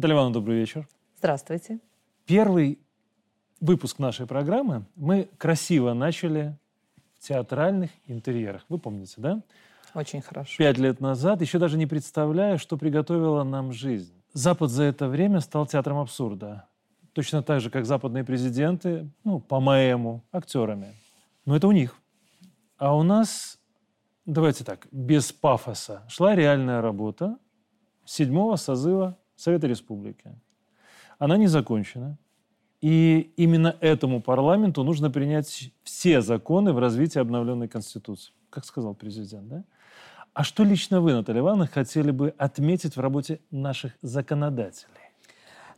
Наталья Ивановна, добрый вечер. Здравствуйте. Первый выпуск нашей программы мы красиво начали в театральных интерьерах. Вы помните, да? Очень хорошо. Пять лет назад, еще даже не представляя, что приготовила нам жизнь. Запад за это время стал театром абсурда. Точно так же, как западные президенты, ну, по-моему, актерами. Но это у них. А у нас, давайте так, без пафоса, шла реальная работа седьмого созыва Совета Республики. Она не закончена. И именно этому парламенту нужно принять все законы в развитии обновленной Конституции. Как сказал президент, да? А что лично вы, Наталья Ивановна, хотели бы отметить в работе наших законодателей?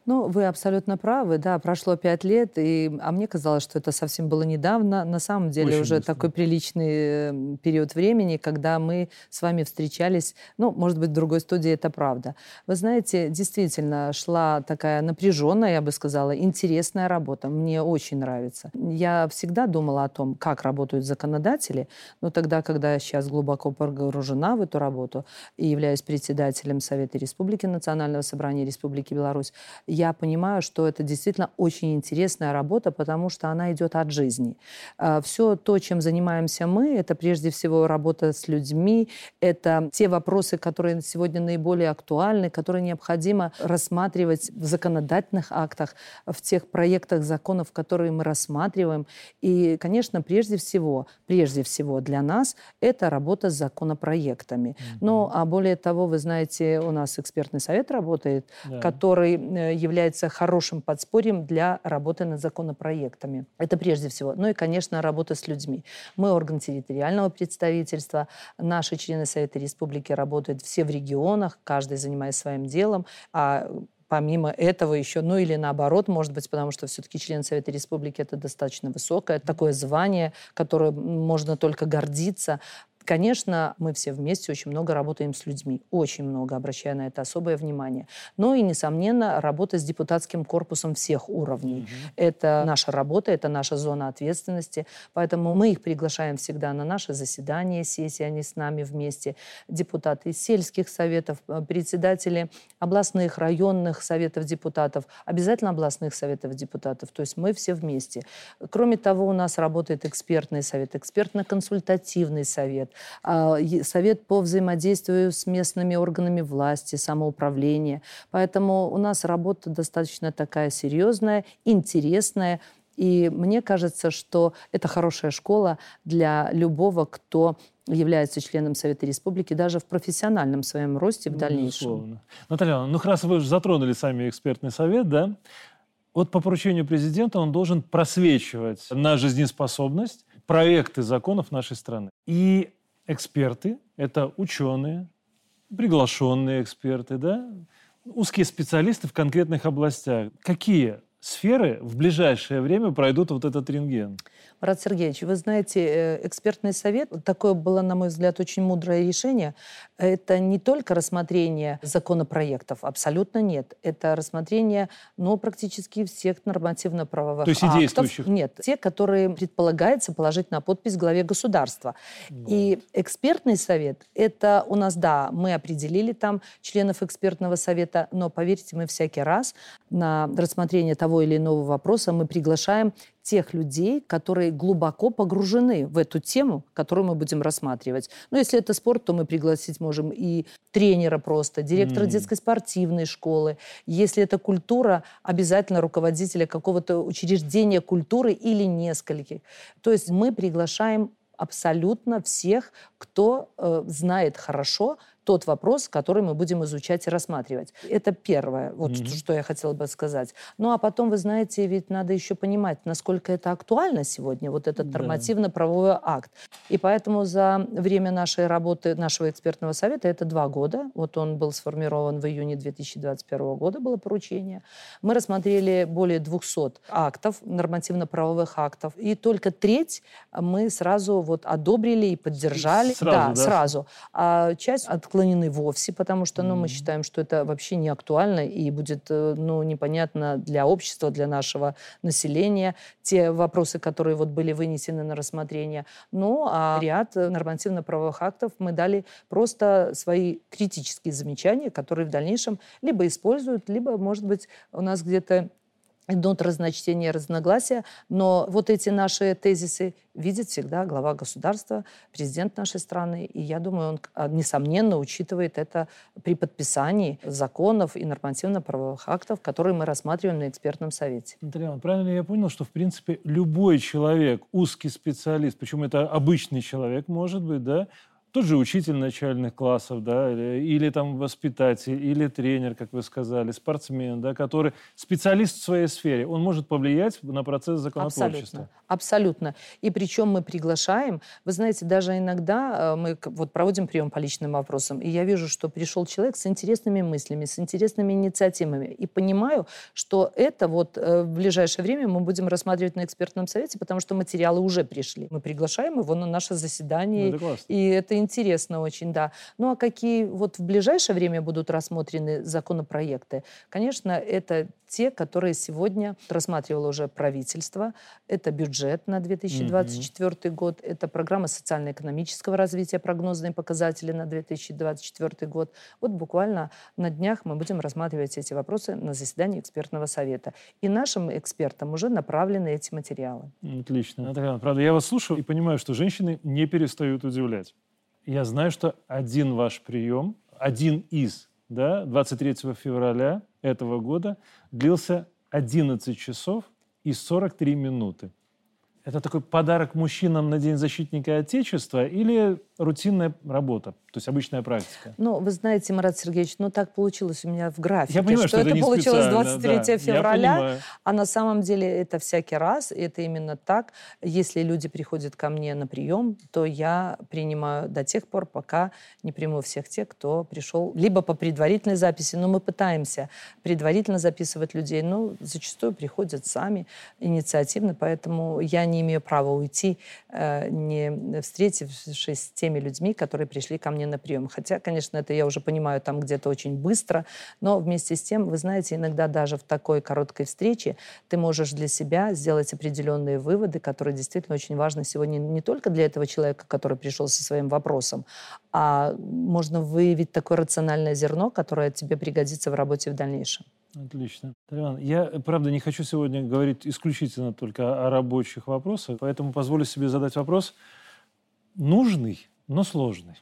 Ну, вы абсолютно правы, да, прошло пять лет, и, а мне казалось, что это совсем было недавно. На самом деле Очень уже быстро. такой приличный период времени, когда мы с вами встречались, ну, может быть, в другой студии, это правда. Вы знаете, действительно шла такая напряженная, я бы сказала, интересная работа. Мне очень нравится. Я всегда думала о том, как работают законодатели, но тогда, когда я сейчас глубоко погружена в эту работу и являюсь председателем Совета Республики Национального собрания Республики Беларусь, я понимаю, что это действительно очень интересная работа, потому что она идет от жизни. А, Все то, чем занимаемся мы, это прежде всего работа с людьми, это те вопросы, которые сегодня наиболее актуальны, которые необходимо рассматривать в законодательных актах, в тех проектах законов, которые мы рассматриваем. И, конечно, прежде всего, прежде всего для нас это работа с законопроектами. Mm-hmm. Ну, а более того, вы знаете, у нас экспертный совет работает, да. который э, является хорошим подспорьем для работы над законопроектами. Это прежде всего. Ну и, конечно, работа с людьми. Мы орган территориального представительства, наши члены Совета Республики работают все в регионах, каждый занимаясь своим делом, а помимо этого еще, ну или наоборот, может быть, потому что все-таки член Совета Республики это достаточно высокое такое звание, которое можно только гордиться. Конечно, мы все вместе очень много работаем с людьми, очень много, обращая на это особое внимание. Но и, несомненно, работа с депутатским корпусом всех уровней. Угу. Это наша работа, это наша зона ответственности. Поэтому мы их приглашаем всегда на наши заседания, сессии, они с нами вместе. Депутаты из сельских советов, э, председатели областных, районных советов депутатов, обязательно областных советов депутатов. То есть мы все вместе. Кроме того, у нас работает экспертный совет, экспертно-консультативный совет совет по взаимодействию с местными органами власти, самоуправления. Поэтому у нас работа достаточно такая серьезная, интересная. И мне кажется, что это хорошая школа для любого, кто является членом Совета Республики даже в профессиональном своем росте в дальнейшем. Безусловно. Наталья, ну раз вы уже затронули сами экспертный совет, да, вот по поручению президента он должен просвечивать на жизнеспособность проекты законов нашей страны. И эксперты – это ученые, приглашенные эксперты, да, узкие специалисты в конкретных областях. Какие сферы в ближайшее время пройдут вот этот рентген? Марат Сергеевич, вы знаете, э, экспертный совет, такое было, на мой взгляд, очень мудрое решение. Это не только рассмотрение законопроектов, абсолютно нет. Это рассмотрение, ну, практически всех нормативно-правовых То есть актов. и действующих? Нет, те, которые предполагается положить на подпись главе государства. Вот. И экспертный совет, это у нас, да, мы определили там членов экспертного совета, но, поверьте, мы всякий раз на рассмотрение того или иного вопроса мы приглашаем тех людей, которые глубоко погружены в эту тему, которую мы будем рассматривать. Ну, если это спорт, то мы пригласить можем и тренера просто, директора mm. детской спортивной школы. Если это культура, обязательно руководителя какого-то учреждения культуры или нескольких. То есть мы приглашаем абсолютно всех, кто э, знает хорошо тот вопрос, который мы будем изучать и рассматривать. Это первое, вот mm-hmm. что я хотела бы сказать. Ну а потом, вы знаете, ведь надо еще понимать, насколько это актуально сегодня, вот этот да. нормативно-правовой акт. И поэтому за время нашей работы, нашего экспертного совета, это два года, вот он был сформирован в июне 2021 года, было поручение, мы рассмотрели более 200 актов, нормативно-правовых актов, и только треть мы сразу вот одобрили и поддержали. Сразу, да, да? сразу. А часть от отклонены вовсе, потому что ну, мы считаем, что это вообще не актуально и будет э, ну, непонятно для общества, для нашего населения те вопросы, которые вот были вынесены на рассмотрение. Ну, а ряд нормативно-правовых актов мы дали просто свои критические замечания, которые в дальнейшем либо используют, либо, может быть, у нас где-то идут разночтения, разногласия, но вот эти наши тезисы видит всегда глава государства, президент нашей страны, и я думаю, он, а, несомненно, учитывает это при подписании законов и нормативно-правовых актов, которые мы рассматриваем на экспертном совете. Наталья, правильно я понял, что, в принципе, любой человек, узкий специалист, причем это обычный человек, может быть, да, тот же учитель начальных классов, да, или, или там воспитатель, или тренер, как вы сказали, спортсмен, да, который специалист в своей сфере, он может повлиять на процесс законотворчества. Абсолютно. Абсолютно. И причем мы приглашаем, вы знаете, даже иногда э, мы вот проводим прием по личным вопросам, и я вижу, что пришел человек с интересными мыслями, с интересными инициативами, и понимаю, что это вот э, в ближайшее время мы будем рассматривать на экспертном совете, потому что материалы уже пришли. Мы приглашаем его на наше заседание, ну, это и это интересно очень, да. Ну а какие вот в ближайшее время будут рассмотрены законопроекты? Конечно, это те, которые сегодня рассматривало уже правительство. Это бюджет на 2024 mm-hmm. год, это программа социально-экономического развития, прогнозные показатели на 2024 год. Вот буквально на днях мы будем рассматривать эти вопросы на заседании экспертного совета. И нашим экспертам уже направлены эти материалы. Отлично. Наталья, правда, я вас слушаю и понимаю, что женщины не перестают удивлять. Я знаю, что один ваш прием, один из, да, 23 февраля этого года длился 11 часов и 43 минуты. Это такой подарок мужчинам на День защитника Отечества или рутинная работа, то есть обычная практика? Ну, вы знаете, Марат Сергеевич, ну так получилось у меня в графике, я понимаю, что, что это, это получилось 23 да, февраля, а на самом деле это всякий раз, это именно так. Если люди приходят ко мне на прием, то я принимаю до тех пор, пока не приму всех тех, кто пришел либо по предварительной записи, но мы пытаемся предварительно записывать людей, но зачастую приходят сами инициативно, поэтому я не имею права уйти, э, не встретившись с теми людьми, которые пришли ко мне на прием. Хотя, конечно, это я уже понимаю там где-то очень быстро, но вместе с тем, вы знаете, иногда даже в такой короткой встрече ты можешь для себя сделать определенные выводы, которые действительно очень важны сегодня не только для этого человека, который пришел со своим вопросом, а можно выявить такое рациональное зерно, которое тебе пригодится в работе в дальнейшем. Отлично. Тариан, я, правда, не хочу сегодня говорить исключительно только о рабочих вопросах, поэтому позволю себе задать вопрос нужный, но сложный.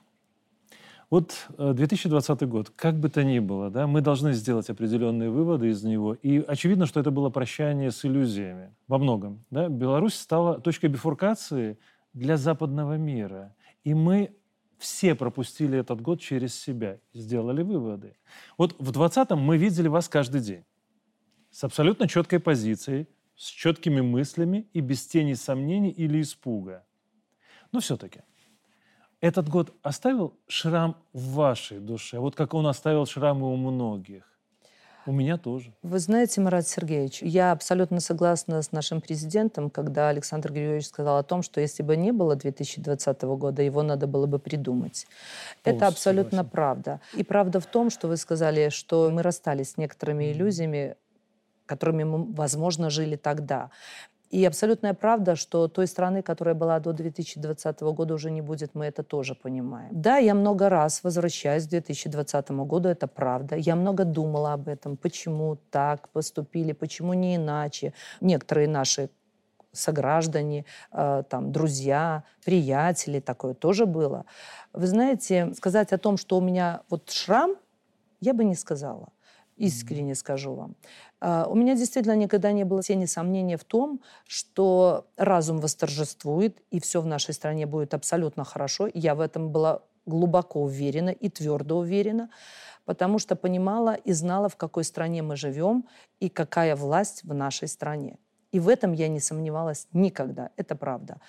Вот 2020 э, год, как бы то ни было, да, мы должны сделать определенные выводы из него. И очевидно, что это было прощание с иллюзиями во многом. Да? Беларусь стала точкой бифуркации для западного мира. И мы все пропустили этот год через себя сделали выводы. Вот в 2020 мы видели вас каждый день с абсолютно четкой позицией, с четкими мыслями и без тени сомнений или испуга. Но все-таки этот год оставил шрам в вашей душе, вот как он оставил шрамы у многих. У меня тоже. Вы знаете, Марат Сергеевич, я абсолютно согласна с нашим президентом, когда Александр Григорьевич сказал о том, что если бы не было 2020 года, его надо было бы придумать. Полностью Это абсолютно согласен. правда. И правда в том, что вы сказали, что мы расстались с некоторыми иллюзиями, которыми мы, возможно, жили тогда. И абсолютная правда, что той страны, которая была до 2020 года, уже не будет, мы это тоже понимаем. Да, я много раз возвращаюсь к 2020 году, это правда. Я много думала об этом, почему так поступили, почему не иначе. Некоторые наши сограждане, э, там, друзья, приятели, такое тоже было. Вы знаете, сказать о том, что у меня вот шрам, я бы не сказала. Искренне скажу вам. А, у меня действительно никогда не было тени сомнения в том, что разум восторжествует, и все в нашей стране будет абсолютно хорошо. Я в этом была глубоко уверена и твердо уверена, потому что понимала и знала, в какой стране мы живем и какая власть в нашей стране. И в этом я не сомневалась никогда. Это правда.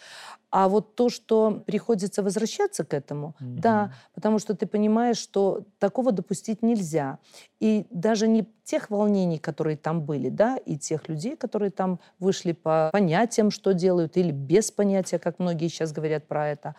А вот то, что приходится возвращаться к этому, mm-hmm. да, потому что ты понимаешь, что такого допустить нельзя. И даже не тех волнений, которые там были, да, и тех людей, которые там вышли по понятиям, что делают, или без понятия, как многие сейчас говорят про это,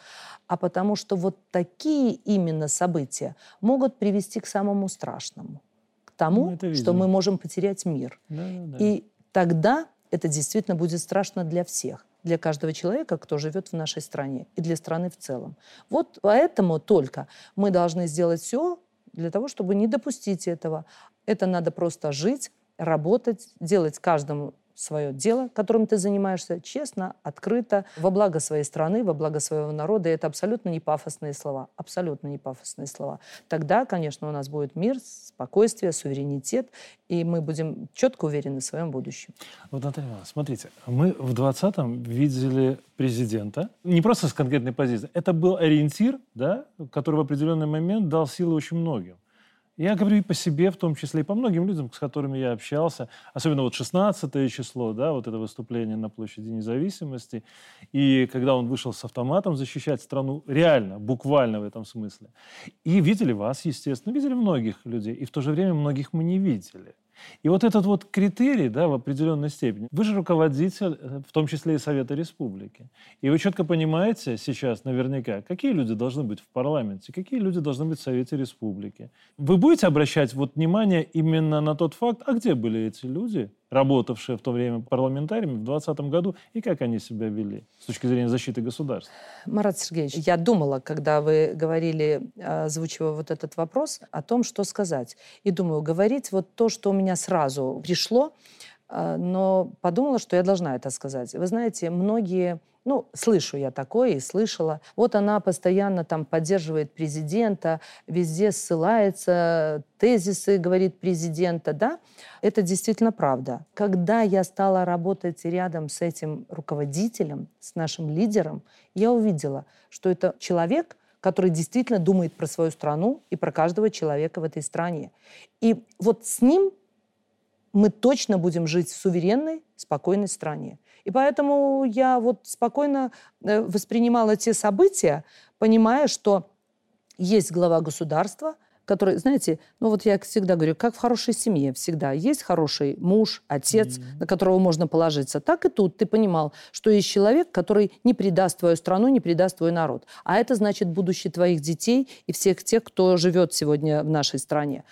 а потому что вот такие именно события могут привести к самому страшному, к тому, ну, что мы можем потерять мир. Да, да, да. И тогда это действительно будет страшно для всех для каждого человека, кто живет в нашей стране, и для страны в целом. Вот поэтому только мы должны сделать все для того, чтобы не допустить этого. Это надо просто жить, работать, делать каждому свое дело, которым ты занимаешься, честно, открыто, во благо своей страны, во благо своего народа. И это абсолютно не пафосные слова. Абсолютно не пафосные слова. Тогда, конечно, у нас будет мир, спокойствие, суверенитет, и мы будем четко уверены в своем будущем. Вот, Наталья Ивановна, смотрите, мы в 20-м видели президента, не просто с конкретной позиции, это был ориентир, да, который в определенный момент дал силы очень многим. Я говорю и по себе, в том числе, и по многим людям, с которыми я общался. Особенно вот 16 число, да, вот это выступление на площади независимости. И когда он вышел с автоматом защищать страну, реально, буквально в этом смысле. И видели вас, естественно, видели многих людей. И в то же время многих мы не видели. И вот этот вот критерий, да, в определенной степени, вы же руководитель, э, в том числе и Совета Республики. И вы четко понимаете сейчас наверняка, какие люди должны быть в парламенте, какие люди должны быть в Совете Республики. Вы будете обращать вот внимание именно на тот факт, а где были эти люди, работавшие в то время парламентариями в 2020 году, и как они себя вели с точки зрения защиты государства? Марат Сергеевич, я думала, когда вы говорили, озвучивая вот этот вопрос, о том, что сказать. И думаю, говорить вот то, что у меня сразу пришло, а, но подумала, что я должна это сказать. Вы знаете, многие ну, слышу я такое и слышала. Вот она постоянно там поддерживает президента, везде ссылается, тезисы, говорит президента, да. Это действительно правда. Когда я стала работать рядом с этим руководителем, с нашим лидером, я увидела, что это человек, который действительно думает про свою страну и про каждого человека в этой стране. И вот с ним мы точно будем жить в суверенной, спокойной стране. И поэтому я вот спокойно э, воспринимала те события, понимая, что есть глава государства, который, знаете, ну вот я всегда говорю, как в хорошей семье всегда. Есть хороший муж, отец, mm-hmm. на которого можно положиться. Так и тут ты понимал, что есть человек, который не предаст твою страну, не предаст твой народ. А это значит будущее твоих детей и всех тех, кто живет сегодня в нашей стране.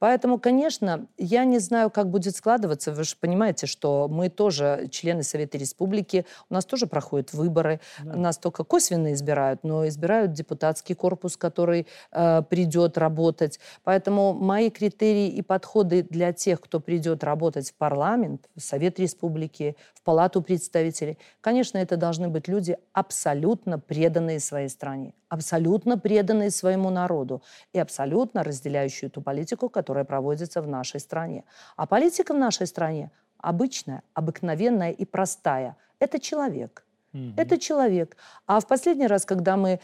Поэтому, конечно, я не знаю, как будет складываться. Вы же понимаете, что мы тоже члены Совета Республики, у нас тоже проходят выборы, да. нас только косвенно избирают, но избирают депутатский корпус, который э, придет работать. Поэтому мои критерии и подходы для тех, кто придет работать в парламент, в Совет Республики, в Палату представителей, конечно, это должны быть люди абсолютно преданные своей стране абсолютно преданные своему народу и абсолютно разделяющие ту политику, которая проводится в нашей стране. А политика в нашей стране обычная, обыкновенная и простая. Это человек. Угу. Это человек. А в последний раз, когда мы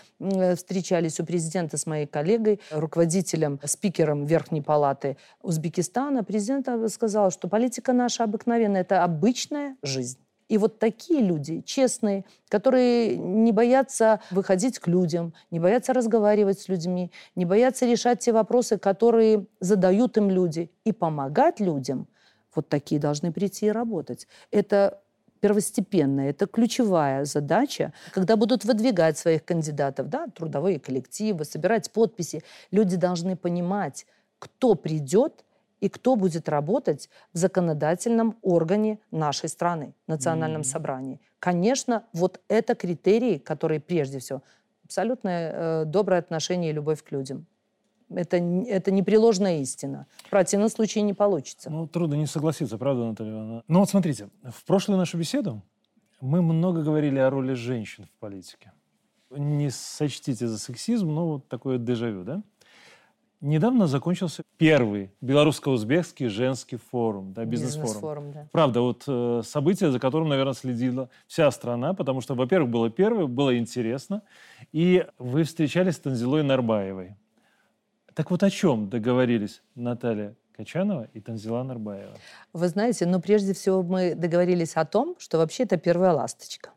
встречались у президента с моей коллегой, руководителем, спикером Верхней Палаты Узбекистана, президент сказал, что политика наша обыкновенная – это обычная жизнь. И вот такие люди, честные, которые не боятся выходить к людям, не боятся разговаривать с людьми, не боятся решать те вопросы, которые задают им люди, и помогать людям, вот такие должны прийти и работать. Это первостепенная, это ключевая задача, когда будут выдвигать своих кандидатов, да, трудовые коллективы, собирать подписи, люди должны понимать, кто придет и кто будет работать в законодательном органе нашей страны, национальном mm-hmm. собрании. Конечно, вот это критерии, которые прежде всего абсолютное э, доброе отношение и любовь к людям. Это, это непреложная истина. В противном случае не получится. Ну, трудно не согласиться, правда, Наталья Ивановна? Ну вот смотрите, в прошлую нашу беседу мы много говорили о роли женщин в политике. Не сочтите за сексизм, но вот такое дежавю, да? Недавно закончился первый белорусско-узбекский женский форум, да, бизнес-форум. Бизнес-форум, да. Правда, вот э, событие, за которым, наверное, следила вся страна, потому что, во-первых, было первое, было интересно, и вы встречались с Танзилой Нарбаевой. Так вот о чем договорились, Наталья? Качанова и Танзила Нарбаева. Вы знаете, но прежде всего мы договорились о том, что вообще это первая ласточка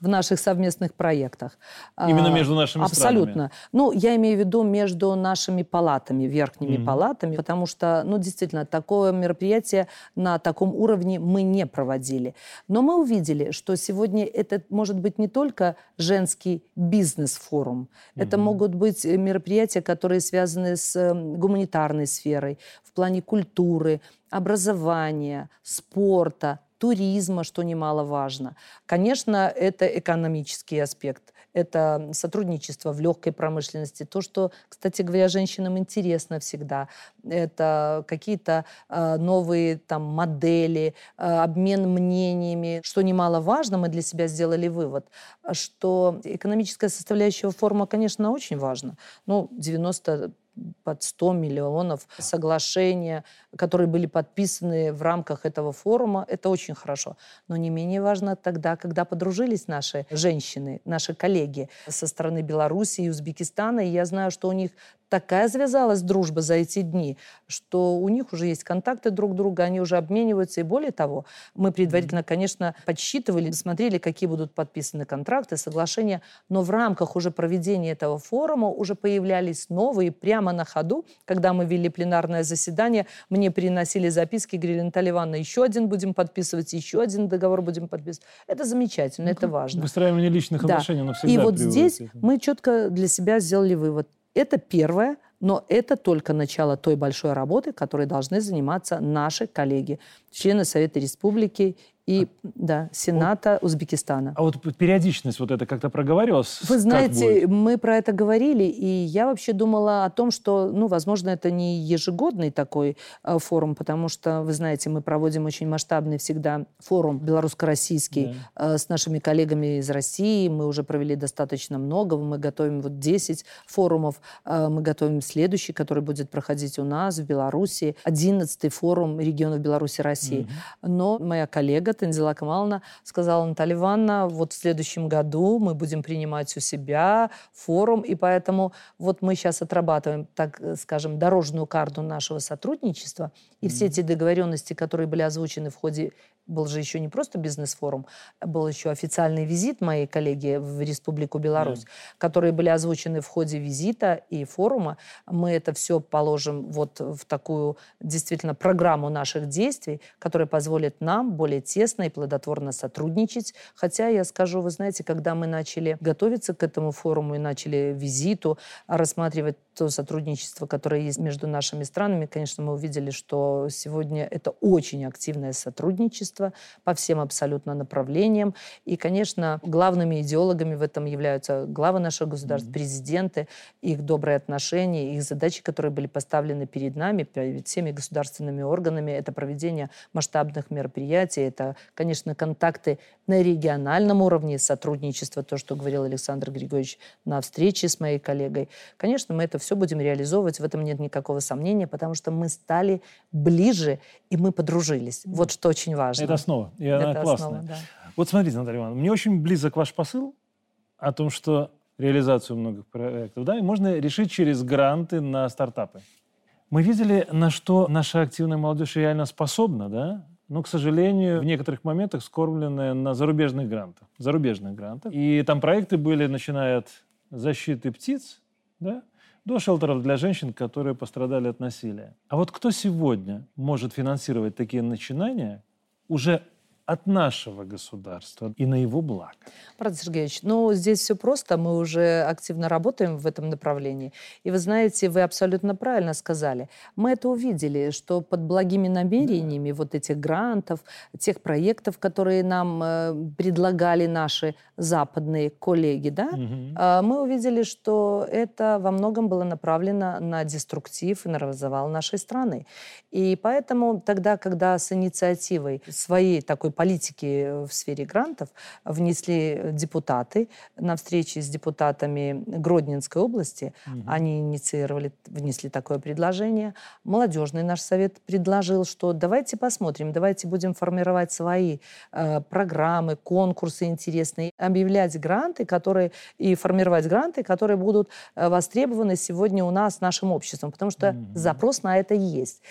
в наших совместных проектах. Именно а, между нашими Абсолютно. странами? Ну, я имею в виду между нашими палатами, верхними mm-hmm. палатами, потому что, ну, действительно, такое мероприятие на таком уровне мы не проводили. Но мы увидели, что сегодня это может быть не только женский бизнес-форум, mm-hmm. это могут быть мероприятия, которые связаны с гуманитарной сферой, в плане культуры, образования, спорта, туризма, что немаловажно. Конечно, это экономический аспект это сотрудничество в легкой промышленности, то, что, кстати говоря, женщинам интересно всегда, это какие-то э, новые там модели, э, обмен мнениями, что немаловажно, мы для себя сделали вывод, что экономическая составляющая форума, конечно, очень важна. Ну, 90 под 100 миллионов соглашения, которые были подписаны в рамках этого форума. Это очень хорошо. Но не менее важно тогда, когда подружились наши женщины, наши коллеги со стороны Беларуси и Узбекистана. И я знаю, что у них такая завязалась дружба за эти дни, что у них уже есть контакты друг друга, они уже обмениваются. И более того, мы предварительно, конечно, подсчитывали, смотрели, какие будут подписаны контракты, соглашения, но в рамках уже проведения этого форума уже появлялись новые прямо на ходу. Когда мы вели пленарное заседание, мне переносили записки, говорили, Наталья Ивановна, еще один будем подписывать, еще один договор будем подписывать. Это замечательно, ну, это важно. Выстраивание личных да. отношений, но всегда И вот здесь мы четко для себя сделали вывод. Это первое, но это только начало той большой работы, которой должны заниматься наши коллеги, члены Совета Республики и а, да, Сената вот, Узбекистана. А вот периодичность вот это как-то проговаривалась? Вы знаете, мы про это говорили, и я вообще думала о том, что, ну, возможно, это не ежегодный такой э, форум, потому что, вы знаете, мы проводим очень масштабный всегда форум белорусско-российский да. э, с нашими коллегами из России. Мы уже провели достаточно много, мы готовим вот 10 форумов, э, мы готовим следующий, который будет проходить у нас в Беларуси, 11 форум регионов Беларуси России. Угу. Но моя коллега Танзила Камаловна сказала, Наталья Ивановна, вот в следующем году мы будем принимать у себя форум, и поэтому вот мы сейчас отрабатываем, так скажем, дорожную карту нашего сотрудничества, и mm-hmm. все эти договоренности, которые были озвучены в ходе был же еще не просто бизнес-форум, а был еще официальный визит моей коллеги в Республику Беларусь, yeah. которые были озвучены в ходе визита и форума. Мы это все положим вот в такую действительно программу наших действий, которая позволит нам более тесно и плодотворно сотрудничать. Хотя я скажу, вы знаете, когда мы начали готовиться к этому форуму и начали визиту, рассматривать то сотрудничество, которое есть между нашими странами, конечно, мы увидели, что сегодня это очень активное сотрудничество по всем абсолютно направлениям. И, конечно, главными идеологами в этом являются главы наших государств, mm-hmm. президенты, их добрые отношения, их задачи, которые были поставлены перед нами, перед всеми государственными органами. Это проведение масштабных мероприятий, это, конечно, контакты на региональном уровне, сотрудничество, то, что говорил Александр Григорьевич на встрече с моей коллегой. Конечно, мы это все все будем реализовывать, в этом нет никакого сомнения, потому что мы стали ближе, и мы подружились. Вот что очень важно. Это основа, и она Это классная. Основа, да. Вот смотрите, Наталья Ивановна, мне очень близок ваш посыл о том, что реализацию многих проектов, да, и можно решить через гранты на стартапы. Мы видели, на что наша активная молодежь реально способна, да, но, к сожалению, в некоторых моментах скормлены на зарубежных грантах. Зарубежных грантах. И там проекты были, начиная от защиты птиц, да, до шелтеров для женщин, которые пострадали от насилия. А вот кто сегодня может финансировать такие начинания уже от нашего государства и на его благо. Брат Сергеевич, ну здесь все просто. Мы уже активно работаем в этом направлении. И вы знаете, вы абсолютно правильно сказали. Мы это увидели, что под благими намерениями да. вот этих грантов, тех проектов, которые нам э, предлагали наши западные коллеги, да, угу. э, мы увидели, что это во многом было направлено на деструктив и на развал нашей страны. И поэтому тогда, когда с инициативой своей такой политики в сфере грантов внесли депутаты на встрече с депутатами Гродненской области. Угу. Они инициировали, внесли такое предложение. Молодежный наш совет предложил, что давайте посмотрим, давайте будем формировать свои э, программы, конкурсы интересные, объявлять гранты, которые и формировать гранты, которые будут э, востребованы сегодня у нас нашим обществом, потому что mm-hmm. запрос на это есть.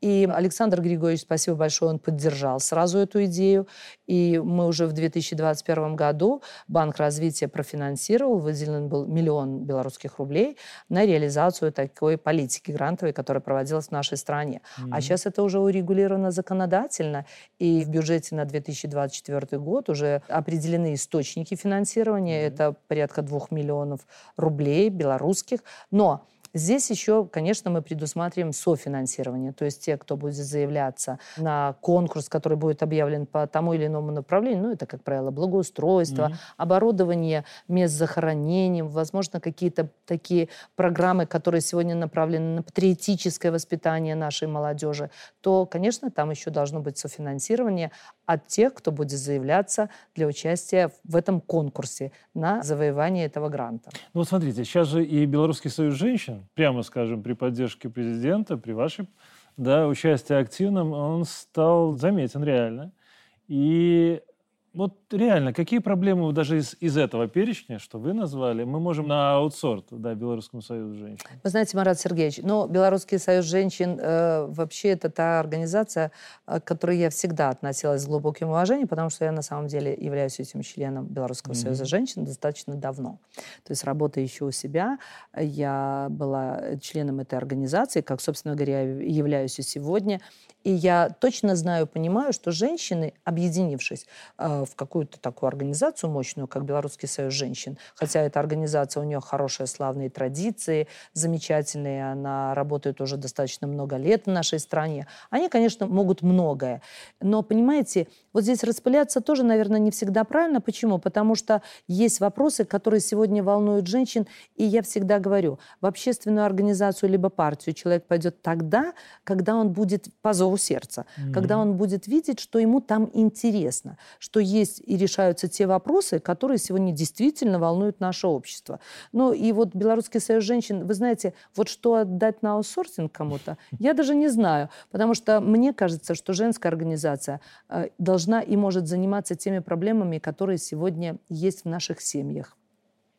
И Александр Григорьевич, спасибо большое, он поддержал сразу эту идею. И мы уже в 2021 году Банк развития профинансировал, выделен был миллион белорусских рублей на реализацию такой политики грантовой, которая проводилась в нашей стране. Mm-hmm. А сейчас это уже урегулировано законодательно. И в бюджете на 2024 год уже определены источники финансирования. Mm-hmm. Это порядка двух миллионов рублей белорусских. Но Здесь еще, конечно, мы предусматриваем софинансирование, то есть те, кто будет заявляться на конкурс, который будет объявлен по тому или иному направлению, ну, это, как правило, благоустройство, mm-hmm. оборудование мест захоронением, возможно, какие-то такие программы, которые сегодня направлены на патриотическое воспитание нашей молодежи, то, конечно, там еще должно быть софинансирование от тех, кто будет заявляться для участия в этом конкурсе на завоевание этого гранта. Ну вот смотрите, сейчас же и Белорусский союз женщин, прямо скажем, при поддержке президента, при вашей да, участии активном, он стал заметен реально. И вот реально, какие проблемы даже из, из этого перечня, что вы назвали, мы можем на аутсорт, да, Белорусскому союзу женщин? Вы знаете, Марат Сергеевич, ну, Белорусский союз женщин э, вообще это та организация, э, к которой я всегда относилась с глубоким уважением, потому что я на самом деле являюсь этим членом Белорусского mm-hmm. союза женщин достаточно давно. То есть работая еще у себя, я была членом этой организации, как, собственно говоря, являюсь и сегодня. И я точно знаю, понимаю, что женщины, объединившись э, в какую-то такую организацию мощную, как Белорусский союз женщин, хотя эта организация, у нее хорошие славные традиции, замечательные, она работает уже достаточно много лет в нашей стране, они, конечно, могут многое. Но, понимаете, вот здесь распыляться тоже, наверное, не всегда правильно. Почему? Потому что есть вопросы, которые сегодня волнуют женщин, и я всегда говорю, в общественную организацию либо партию человек пойдет тогда, когда он будет по зову сердца, mm-hmm. когда он будет видеть, что ему там интересно, что есть и решаются те вопросы, которые сегодня действительно волнуют наше общество. Ну и вот Белорусский союз женщин, вы знаете, вот что отдать на аутсорсинг кому-то, я даже не знаю, потому что мне кажется, что женская организация э, должна и может заниматься теми проблемами, которые сегодня есть в наших семьях.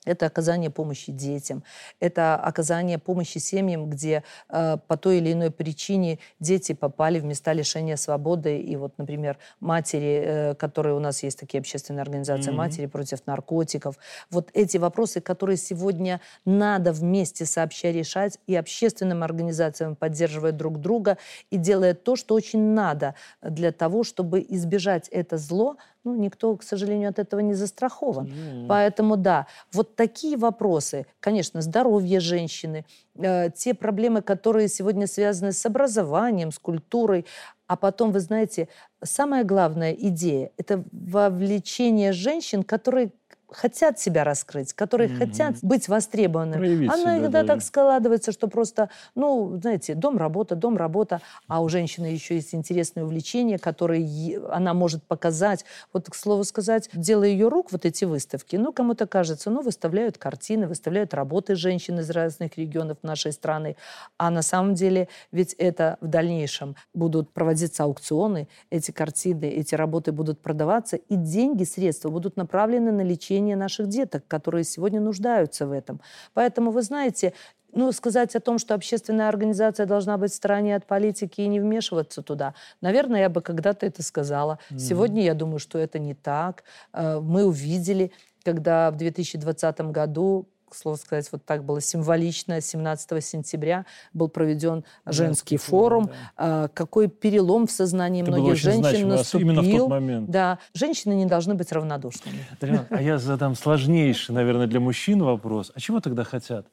Это оказание помощи детям, это оказание помощи семьям, где э, по той или иной причине дети попали в места лишения свободы. И вот, например, матери, э, которые у нас есть такие общественные организации, mm-hmm. матери против наркотиков. Вот эти вопросы, которые сегодня надо вместе сообща решать, и общественным организациям поддерживая друг друга, и делая то, что очень надо для того, чтобы избежать это зло, ну, никто, к сожалению, от этого не застрахован. Mm. Поэтому, да, вот такие вопросы, конечно, здоровье женщины, э, те проблемы, которые сегодня связаны с образованием, с культурой, а потом, вы знаете, самая главная идея – это вовлечение женщин, которые хотят себя раскрыть, которые mm-hmm. хотят быть востребованными. Проявить Она иногда даже. так складывается, что просто, ну, знаете, дом, работа, дом, работа, а у женщины еще есть интересные увлечения, которые она может показать. Вот, к слову сказать, дело ее рук, вот эти выставки, ну, кому-то кажется, ну, выставляют картины, выставляют работы женщин из разных регионов нашей страны, а на самом деле ведь это в дальнейшем будут проводиться аукционы, эти картины, эти работы будут продаваться, и деньги, средства будут направлены на лечение поколение наших деток, которые сегодня нуждаются в этом. Поэтому, вы знаете, ну, сказать о том, что общественная организация должна быть в стороне от политики и не вмешиваться туда, наверное, я бы когда-то это сказала. Mm-hmm. Сегодня я думаю, что это не так. Э, мы увидели, когда в 2020 году к слову сказать, вот так было символично. 17 сентября был проведен женский форум. Да. А, какой перелом в сознании Это многих женщин наступил. Именно в тот момент. Да, женщины не должны быть равнодушными. А я задам сложнейший, наверное, для мужчин вопрос. А чего тогда хотят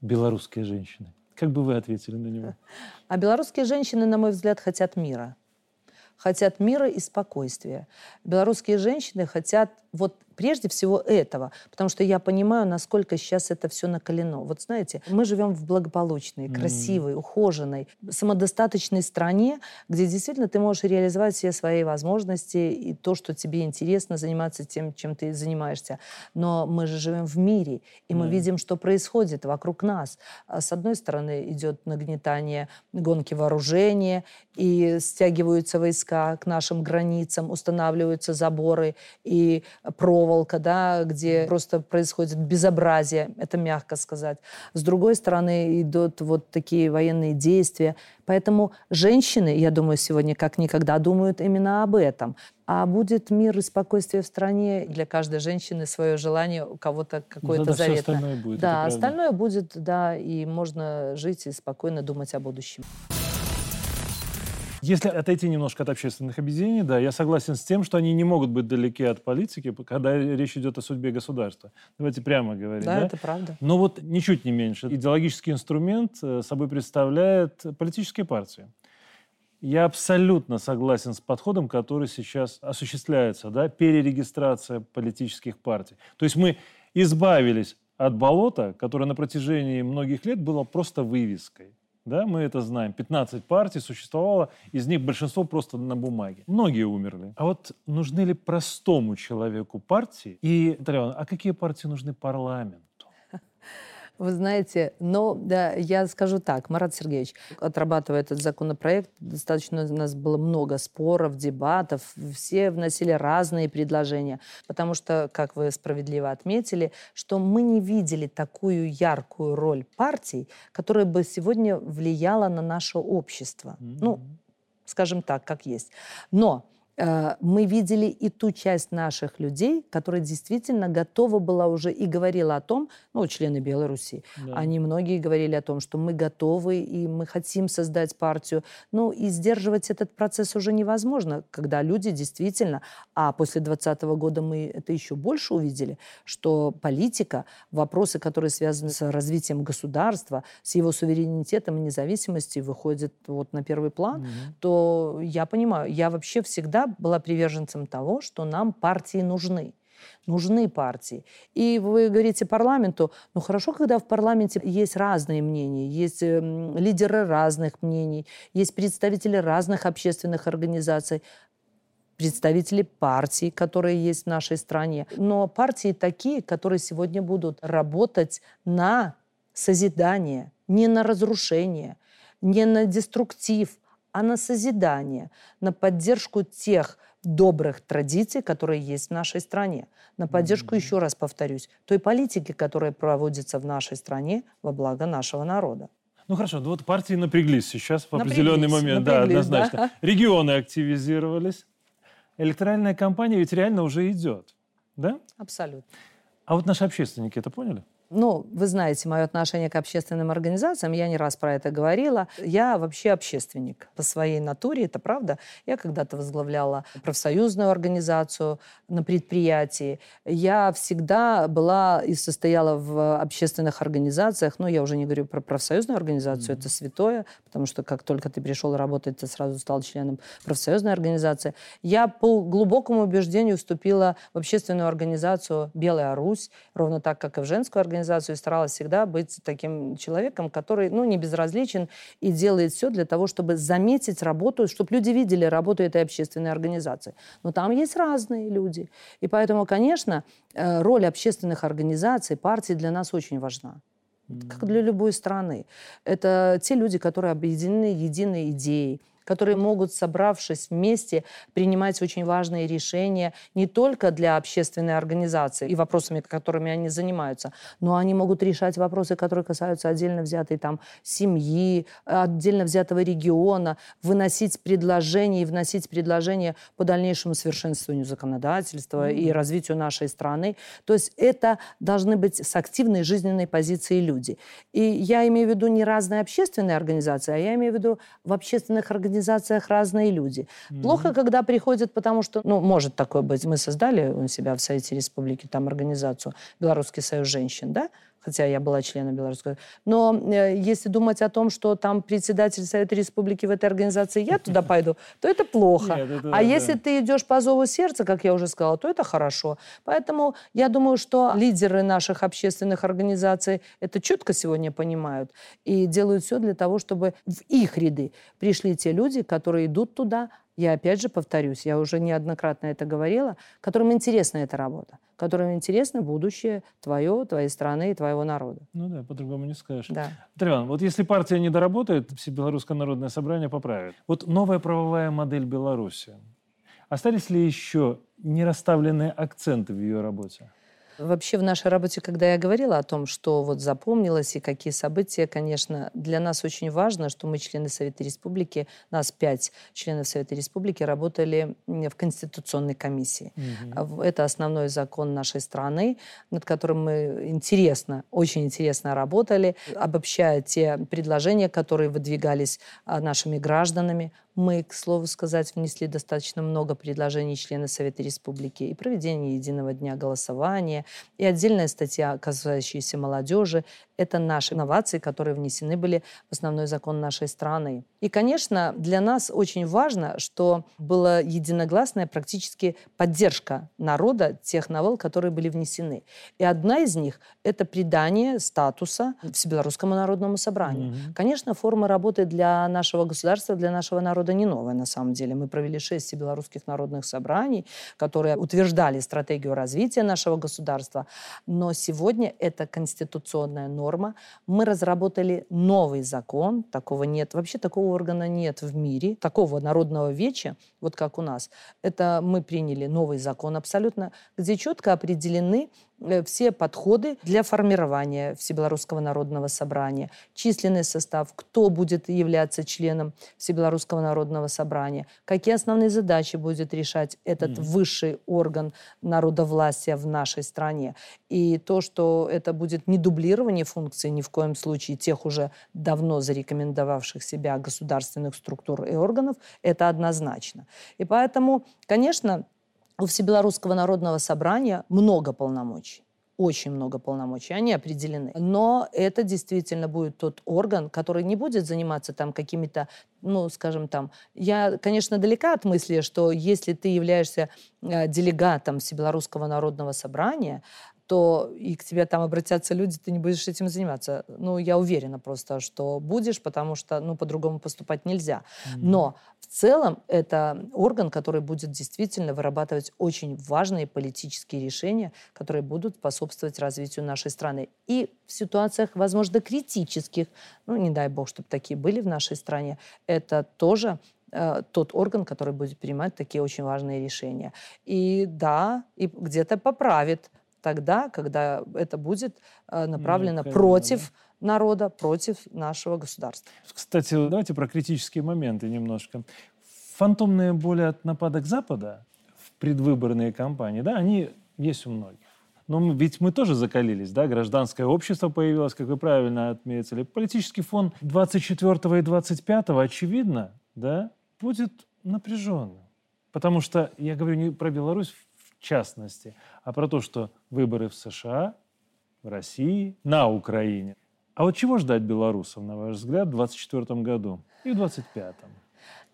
белорусские женщины? Как бы вы ответили на него? А белорусские женщины, на мой взгляд, хотят мира хотят мира и спокойствия. Белорусские женщины хотят вот прежде всего этого, потому что я понимаю, насколько сейчас это все накалено. Вот знаете, мы живем в благополучной, красивой, ухоженной, самодостаточной стране, где действительно ты можешь реализовать все свои возможности и то, что тебе интересно, заниматься тем, чем ты занимаешься. Но мы же живем в мире, и мы mm. видим, что происходит вокруг нас. А с одной стороны идет нагнетание гонки вооружения, и стягиваются войска к нашим границам, устанавливаются заборы и проволока, да, где просто происходит безобразие, это мягко сказать. С другой стороны идут вот такие военные действия. Поэтому женщины, я думаю, сегодня как никогда думают именно об этом. А будет мир и спокойствие в стране для каждой женщины свое желание, у кого-то какое-то да, да, заветное. Все остальное будет. Да, остальное будет, да, и можно жить и спокойно думать о будущем. Если отойти немножко от общественных объединений, да, я согласен с тем, что они не могут быть далеки от политики, когда речь идет о судьбе государства. Давайте прямо говорить. Да, да? это правда. Но вот ничуть не меньше. Идеологический инструмент э, собой представляет политические партии. Я абсолютно согласен с подходом, который сейчас осуществляется, да, перерегистрация политических партий. То есть мы избавились от болота, которое на протяжении многих лет было просто вывеской. Да, мы это знаем. 15 партий существовало, из них большинство просто на бумаге. Многие умерли. А вот нужны ли простому человеку партии? И, Наталья а какие партии нужны парламенту? Вы знаете, но да, я скажу так, Марат Сергеевич, отрабатывая этот законопроект, достаточно у нас было много споров, дебатов, все вносили разные предложения, потому что, как вы справедливо отметили, что мы не видели такую яркую роль партий, которая бы сегодня влияла на наше общество. Mm-hmm. Ну, скажем так, как есть. Но мы видели и ту часть наших людей, которая действительно готова была уже и говорила о том, ну, члены Беларуси, да. они многие говорили о том, что мы готовы и мы хотим создать партию. Ну, и сдерживать этот процесс уже невозможно, когда люди действительно, а после 2020 года мы это еще больше увидели, что политика, вопросы, которые связаны с развитием государства, с его суверенитетом и независимостью, выходят вот на первый план, угу. то я понимаю, я вообще всегда была приверженцем того, что нам партии нужны нужны партии. И вы говорите парламенту, ну хорошо, когда в парламенте есть разные мнения, есть э, лидеры разных мнений, есть представители разных общественных организаций, представители партий, которые есть в нашей стране. Но партии такие, которые сегодня будут работать на созидание, не на разрушение, не на деструктив, а на созидание, на поддержку тех добрых традиций, которые есть в нашей стране, на поддержку, mm-hmm. еще раз повторюсь, той политики, которая проводится в нашей стране во благо нашего народа. Ну хорошо, ну вот партии напряглись сейчас в определенный момент, да, однозначно. Да. Регионы активизировались. Электоральная кампания ведь реально уже идет, да? Абсолютно. А вот наши общественники это поняли? Ну, вы знаете мое отношение к общественным организациям, я не раз про это говорила. Я вообще общественник по своей натуре, это правда. Я когда-то возглавляла профсоюзную организацию на предприятии. Я всегда была и состояла в общественных организациях. Ну, я уже не говорю про профсоюзную организацию, mm-hmm. это святое, потому что как только ты пришел работать, ты сразу стал членом профсоюзной организации. Я по глубокому убеждению вступила в общественную организацию «Белая Русь», ровно так, как и в женскую организацию организацию и старалась всегда быть таким человеком, который, ну, не безразличен и делает все для того, чтобы заметить работу, чтобы люди видели работу этой общественной организации. Но там есть разные люди. И поэтому, конечно, э, роль общественных организаций, партий для нас очень важна как для любой страны. Это те люди, которые объединены единой идеей, которые могут, собравшись вместе, принимать очень важные решения не только для общественной организации и вопросами, которыми они занимаются, но они могут решать вопросы, которые касаются отдельно взятой там семьи, отдельно взятого региона, выносить предложения и вносить предложения по дальнейшему совершенствованию законодательства mm-hmm. и развитию нашей страны. То есть это должны быть с активной жизненной позицией люди. И я имею в виду не разные общественные организации, а я имею в виду в общественных организациях организациях разные люди. Mm-hmm. Плохо, когда приходят, потому что, ну, может такое быть, мы создали у себя в Совете Республики там организацию «Белорусский союз женщин», да? Хотя я была членом белорусской. Но э, если думать о том, что там председатель Совета Республики в этой организации, я туда пойду, то это плохо. Нет, это, а да. если ты идешь по зову сердца, как я уже сказала, то это хорошо. Поэтому я думаю, что лидеры наших общественных организаций это четко сегодня понимают и делают все для того, чтобы в их ряды пришли те люди, которые идут туда, я опять же повторюсь, я уже неоднократно это говорила, которым интересна эта работа, которым интересно будущее твое, твоей страны и твоего народа. Ну да, по-другому не скажешь. Да. Иван, вот если партия не доработает, Всебелорусское народное собрание поправит. Вот новая правовая модель Беларуси. Остались ли еще не расставленные акценты в ее работе? Вообще в нашей работе, когда я говорила о том, что вот запомнилось и какие события, конечно, для нас очень важно, что мы, члены Совета Республики, нас пять членов Совета Республики, работали в Конституционной комиссии. Угу. Это основной закон нашей страны, над которым мы интересно, очень интересно работали, обобщая те предложения, которые выдвигались а, нашими гражданами. Мы, к слову сказать, внесли достаточно много предложений членов Совета Республики и проведение единого дня голосования, и отдельная статья, касающаяся молодежи, это наши инновации, которые внесены были в основной закон нашей страны. И, конечно, для нас очень важно, что была единогласная практически поддержка народа тех новелл, которые были внесены. И одна из них – это придание статуса Всебелорусскому народному собранию. Mm-hmm. Конечно, форма работы для нашего государства, для нашего народа не новая на самом деле. Мы провели шесть всебелорусских народных собраний, которые утверждали стратегию развития нашего государства. Но сегодня это конституционная норма норма. Мы разработали новый закон, такого нет, вообще такого органа нет в мире, такого народного веча, вот как у нас. Это мы приняли новый закон абсолютно, где четко определены все подходы для формирования Всебелорусского народного собрания, численный состав, кто будет являться членом Всебелорусского народного собрания, какие основные задачи будет решать этот mm-hmm. высший орган народовластия в нашей стране. И то, что это будет не дублирование функций ни в коем случае тех уже давно зарекомендовавших себя государственных структур и органов, это однозначно. И поэтому, конечно, у Всебелорусского народного собрания много полномочий очень много полномочий, они определены. Но это действительно будет тот орган, который не будет заниматься там какими-то, ну, скажем там, я, конечно, далека от мысли, что если ты являешься э, делегатом Всебелорусского народного собрания, то и к тебе там обратятся люди, ты не будешь этим заниматься. Ну, я уверена просто, что будешь, потому что, ну, по-другому поступать нельзя. Mm-hmm. Но в целом это орган, который будет действительно вырабатывать очень важные политические решения, которые будут способствовать развитию нашей страны. И в ситуациях, возможно, критических, ну, не дай бог, чтобы такие были в нашей стране, это тоже э, тот орган, который будет принимать такие очень важные решения. И да, и где-то поправит тогда, когда это будет э, направлено ну, против да. народа, против нашего государства. Кстати, давайте про критические моменты немножко. Фантомные боли от нападок Запада в предвыборные кампании, да, они есть у многих. Но ведь мы тоже закалились, да, гражданское общество появилось, как вы правильно отметили. Политический фон 24 и 25, очевидно, да, будет напряженным. Потому что, я говорю не про Беларусь частности, а про то, что выборы в США, в России, на Украине. А вот чего ждать белорусам, на ваш взгляд, в 2024 году и в 2025?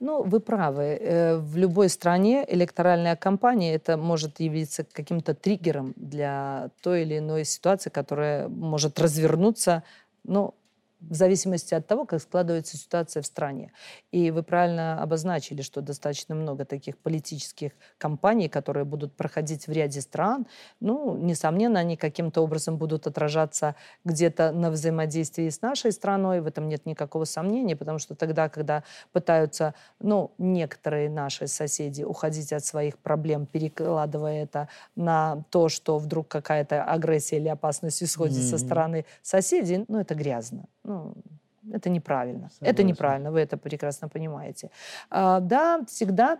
Ну, вы правы. Э, в любой стране электоральная кампания это может явиться каким-то триггером для той или иной ситуации, которая может развернуться ну, в зависимости от того, как складывается ситуация в стране. И вы правильно обозначили, что достаточно много таких политических кампаний, которые будут проходить в ряде стран. Ну, несомненно, они каким-то образом будут отражаться где-то на взаимодействии с нашей страной. В этом нет никакого сомнения, потому что тогда, когда пытаются, ну, некоторые наши соседи уходить от своих проблем, перекладывая это на то, что вдруг какая-то агрессия или опасность исходит mm-hmm. со стороны соседей, ну, это грязно ну, это неправильно. Согласен. Это неправильно, вы это прекрасно понимаете. А, да, всегда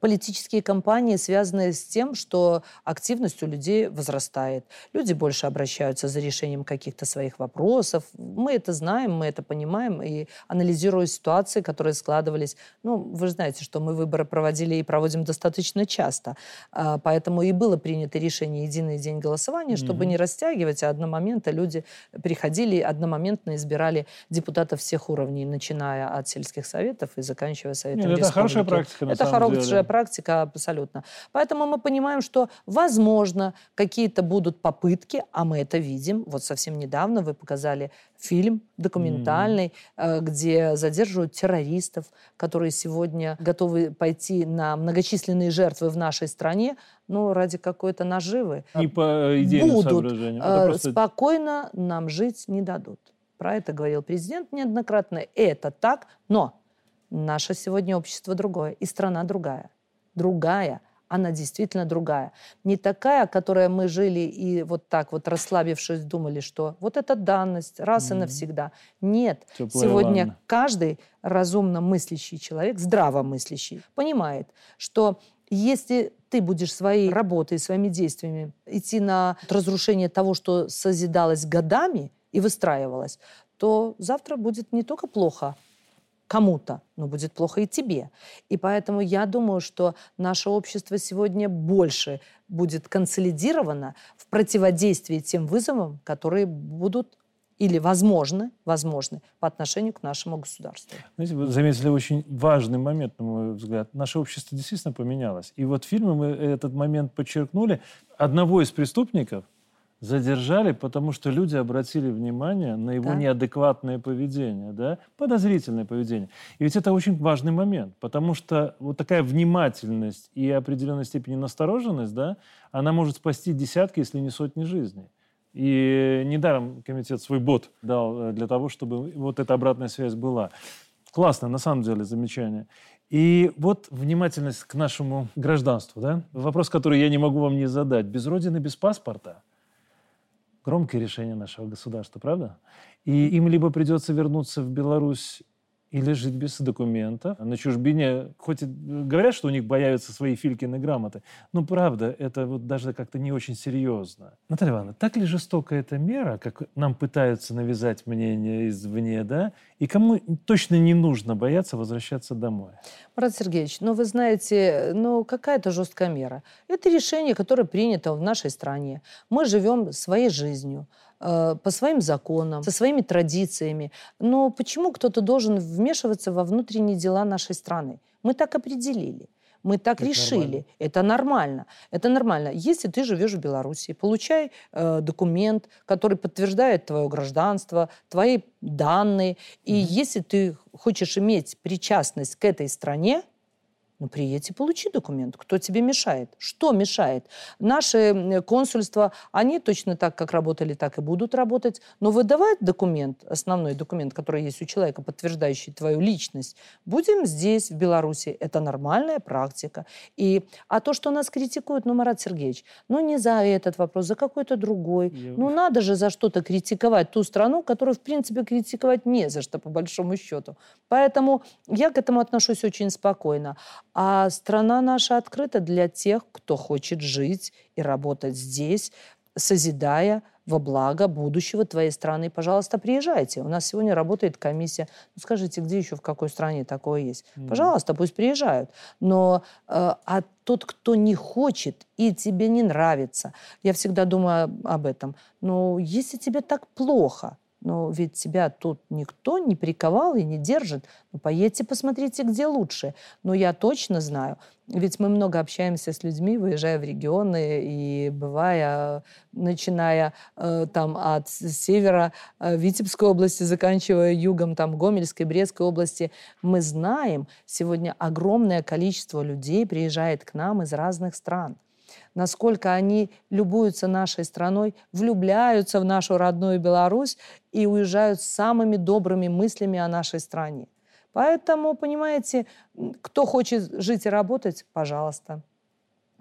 политические кампании, связанные с тем, что активность у людей возрастает. Люди больше обращаются за решением каких-то своих вопросов. Мы это знаем, мы это понимаем и анализируя ситуации, которые складывались. Ну, вы знаете, что мы выборы проводили и проводим достаточно часто. А, поэтому и было принято решение «Единый день голосования», чтобы mm-hmm. не растягивать, а одномоментно люди приходили, одномоментно избирали депутатов всех уровней, начиная от сельских советов и заканчивая советом Нет, Это хорошая практика, на Это самом хорошая деле практика абсолютно. Поэтому мы понимаем, что, возможно, какие-то будут попытки, а мы это видим. Вот совсем недавно вы показали фильм документальный, mm-hmm. где задерживают террористов, которые сегодня готовы пойти на многочисленные жертвы в нашей стране, ну, ради какой-то наживы. Не по идейным Будут, соображениям. Э, просто... Спокойно нам жить не дадут. Про это говорил президент неоднократно. Это так, но наше сегодня общество другое, и страна другая другая, она действительно другая. Не такая, которая мы жили и вот так вот расслабившись думали, что вот это данность, раз mm-hmm. и навсегда. Нет. Теплая Сегодня ванна. каждый разумно мыслящий человек, здравомыслящий, понимает, что если ты будешь своей работой, своими действиями идти на разрушение того, что созидалось годами и выстраивалось, то завтра будет не только плохо, кому-то, но будет плохо и тебе. И поэтому я думаю, что наше общество сегодня больше будет консолидировано в противодействии тем вызовам, которые будут или возможны, возможны по отношению к нашему государству. Знаете, вы заметили очень важный момент, на мой взгляд. Наше общество действительно поменялось. И вот в мы этот момент подчеркнули. Одного из преступников – задержали, потому что люди обратили внимание на его да. неадекватное поведение, да, подозрительное поведение. И ведь это очень важный момент, потому что вот такая внимательность и определенной степени настороженность, да, она может спасти десятки, если не сотни жизней. И недаром комитет свой бот дал э, для того, чтобы вот эта обратная связь была. Классно, на самом деле, замечание. И вот внимательность к нашему гражданству, да? Вопрос, который я не могу вам не задать. Без родины, без паспорта – громкое решение нашего государства, правда? И им либо придется вернуться в Беларусь или жить без документов. На чужбине, хоть и говорят, что у них появятся свои филькины грамоты, но правда, это вот даже как-то не очень серьезно. Наталья Ивановна, так ли жестока эта мера, как нам пытаются навязать мнение извне, да? И кому точно не нужно бояться возвращаться домой? Марат Сергеевич, ну вы знаете, ну какая это жесткая мера? Это решение, которое принято в нашей стране. Мы живем своей жизнью. Э, по своим законам, со своими традициями. Но почему кто-то должен вмешиваться во внутренние дела нашей страны? Мы так определили. Мы так это решили. Нормально. Это нормально. Это нормально. Если ты живешь в Беларуси, получай э, документ, который подтверждает твое гражданство, твои данные. И mm-hmm. если ты хочешь иметь причастность к этой стране, ну, приедь и получи документ. Кто тебе мешает? Что мешает? Наши консульства, они точно так, как работали, так и будут работать. Но выдавать документ, основной документ, который есть у человека, подтверждающий твою личность, будем здесь, в Беларуси. Это нормальная практика. И, а то, что нас критикуют, ну, Марат Сергеевич, ну, не за этот вопрос, за какой-то другой. Я... Ну, надо же за что-то критиковать ту страну, которую, в принципе, критиковать не за что, по большому счету. Поэтому я к этому отношусь очень спокойно. А страна наша открыта для тех, кто хочет жить и работать здесь, созидая во благо будущего твоей страны. Пожалуйста, приезжайте. У нас сегодня работает комиссия. Ну, скажите, где еще, в какой стране такое есть? Mm. Пожалуйста, пусть приезжают. Но э, а тот, кто не хочет и тебе не нравится, я всегда думаю об этом. Но если тебе так плохо, но ведь тебя тут никто не приковал и не держит. Ну, поедьте, посмотрите, где лучше. Но я точно знаю, ведь мы много общаемся с людьми, выезжая в регионы и бывая, начиная э, там от севера э, Витебской области, заканчивая югом там Гомельской, Брестской области, мы знаем, сегодня огромное количество людей приезжает к нам из разных стран насколько они любуются нашей страной, влюбляются в нашу родную Беларусь и уезжают с самыми добрыми мыслями о нашей стране. Поэтому, понимаете, кто хочет жить и работать, пожалуйста.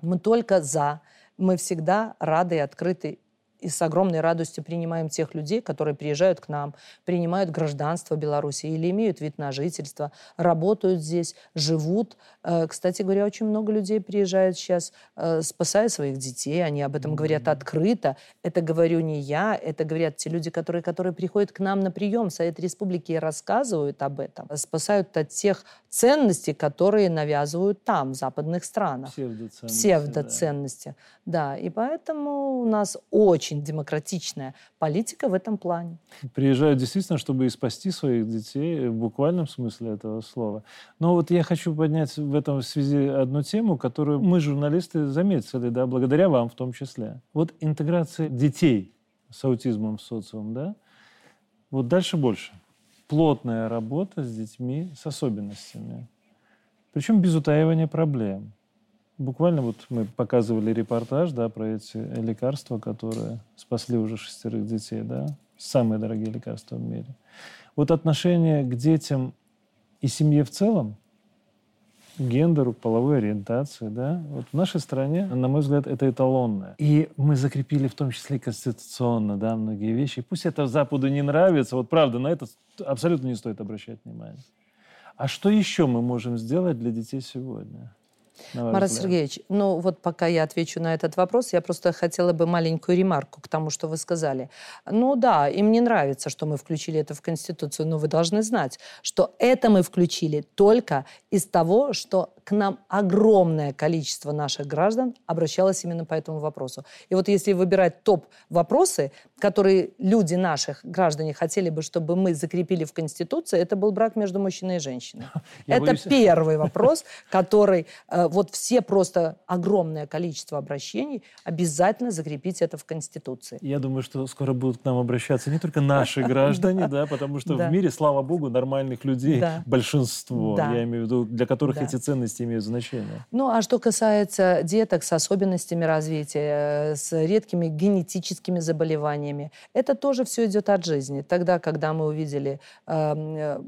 Мы только за. Мы всегда рады и открыты и с огромной радостью принимаем тех людей, которые приезжают к нам, принимают гражданство Беларуси или имеют вид на жительство, работают здесь, живут. Э, кстати говоря, очень много людей приезжают сейчас, э, спасая своих детей, они об этом говорят открыто. Это говорю не я, это говорят те люди, которые, которые приходят к нам на прием в Совет Республики и рассказывают об этом. Спасают от тех ценностей, которые навязывают там, в западных странах. Псевдоценности. Псевдоценности. Да. да, и поэтому у нас очень демократичная политика в этом плане. Приезжают действительно, чтобы и спасти своих детей в буквальном смысле этого слова. Но вот я хочу поднять в этом связи одну тему, которую мы, журналисты, заметили, да, благодаря вам в том числе. Вот интеграция детей с аутизмом в социум, да, вот дальше больше. Плотная работа с детьми с особенностями. Причем без утаивания проблем. Буквально вот мы показывали репортаж да, про эти лекарства, которые спасли уже шестерых детей, да, самые дорогие лекарства в мире. Вот отношение к детям и семье в целом, гендеру, половой ориентации, да, вот в нашей стране, на мой взгляд, это эталонное. И мы закрепили в том числе конституционно, да, многие вещи. пусть это Западу не нравится, вот правда, на это абсолютно не стоит обращать внимание. А что еще мы можем сделать для детей сегодня? Марат взгляд? Сергеевич, ну вот пока я отвечу на этот вопрос, я просто хотела бы маленькую ремарку к тому, что вы сказали. Ну да, им не нравится, что мы включили это в Конституцию, но вы должны знать, что это мы включили только из того, что к нам огромное количество наших граждан обращалось именно по этому вопросу. И вот если выбирать топ-вопросы, которые люди наших граждане хотели бы, чтобы мы закрепили в Конституции, это был брак между мужчиной и женщиной. Я это боюсь. первый вопрос, который э, вот все просто огромное количество обращений обязательно закрепить это в Конституции. Я думаю, что скоро будут к нам обращаться не только наши граждане, да, потому что в мире, слава богу, нормальных людей большинство, я имею в виду, для которых эти ценности имеют значение. Ну, а что касается деток с особенностями развития, э, с редкими генетическими заболеваниями, это тоже все идет от жизни. Тогда, когда мы увидели эм, э,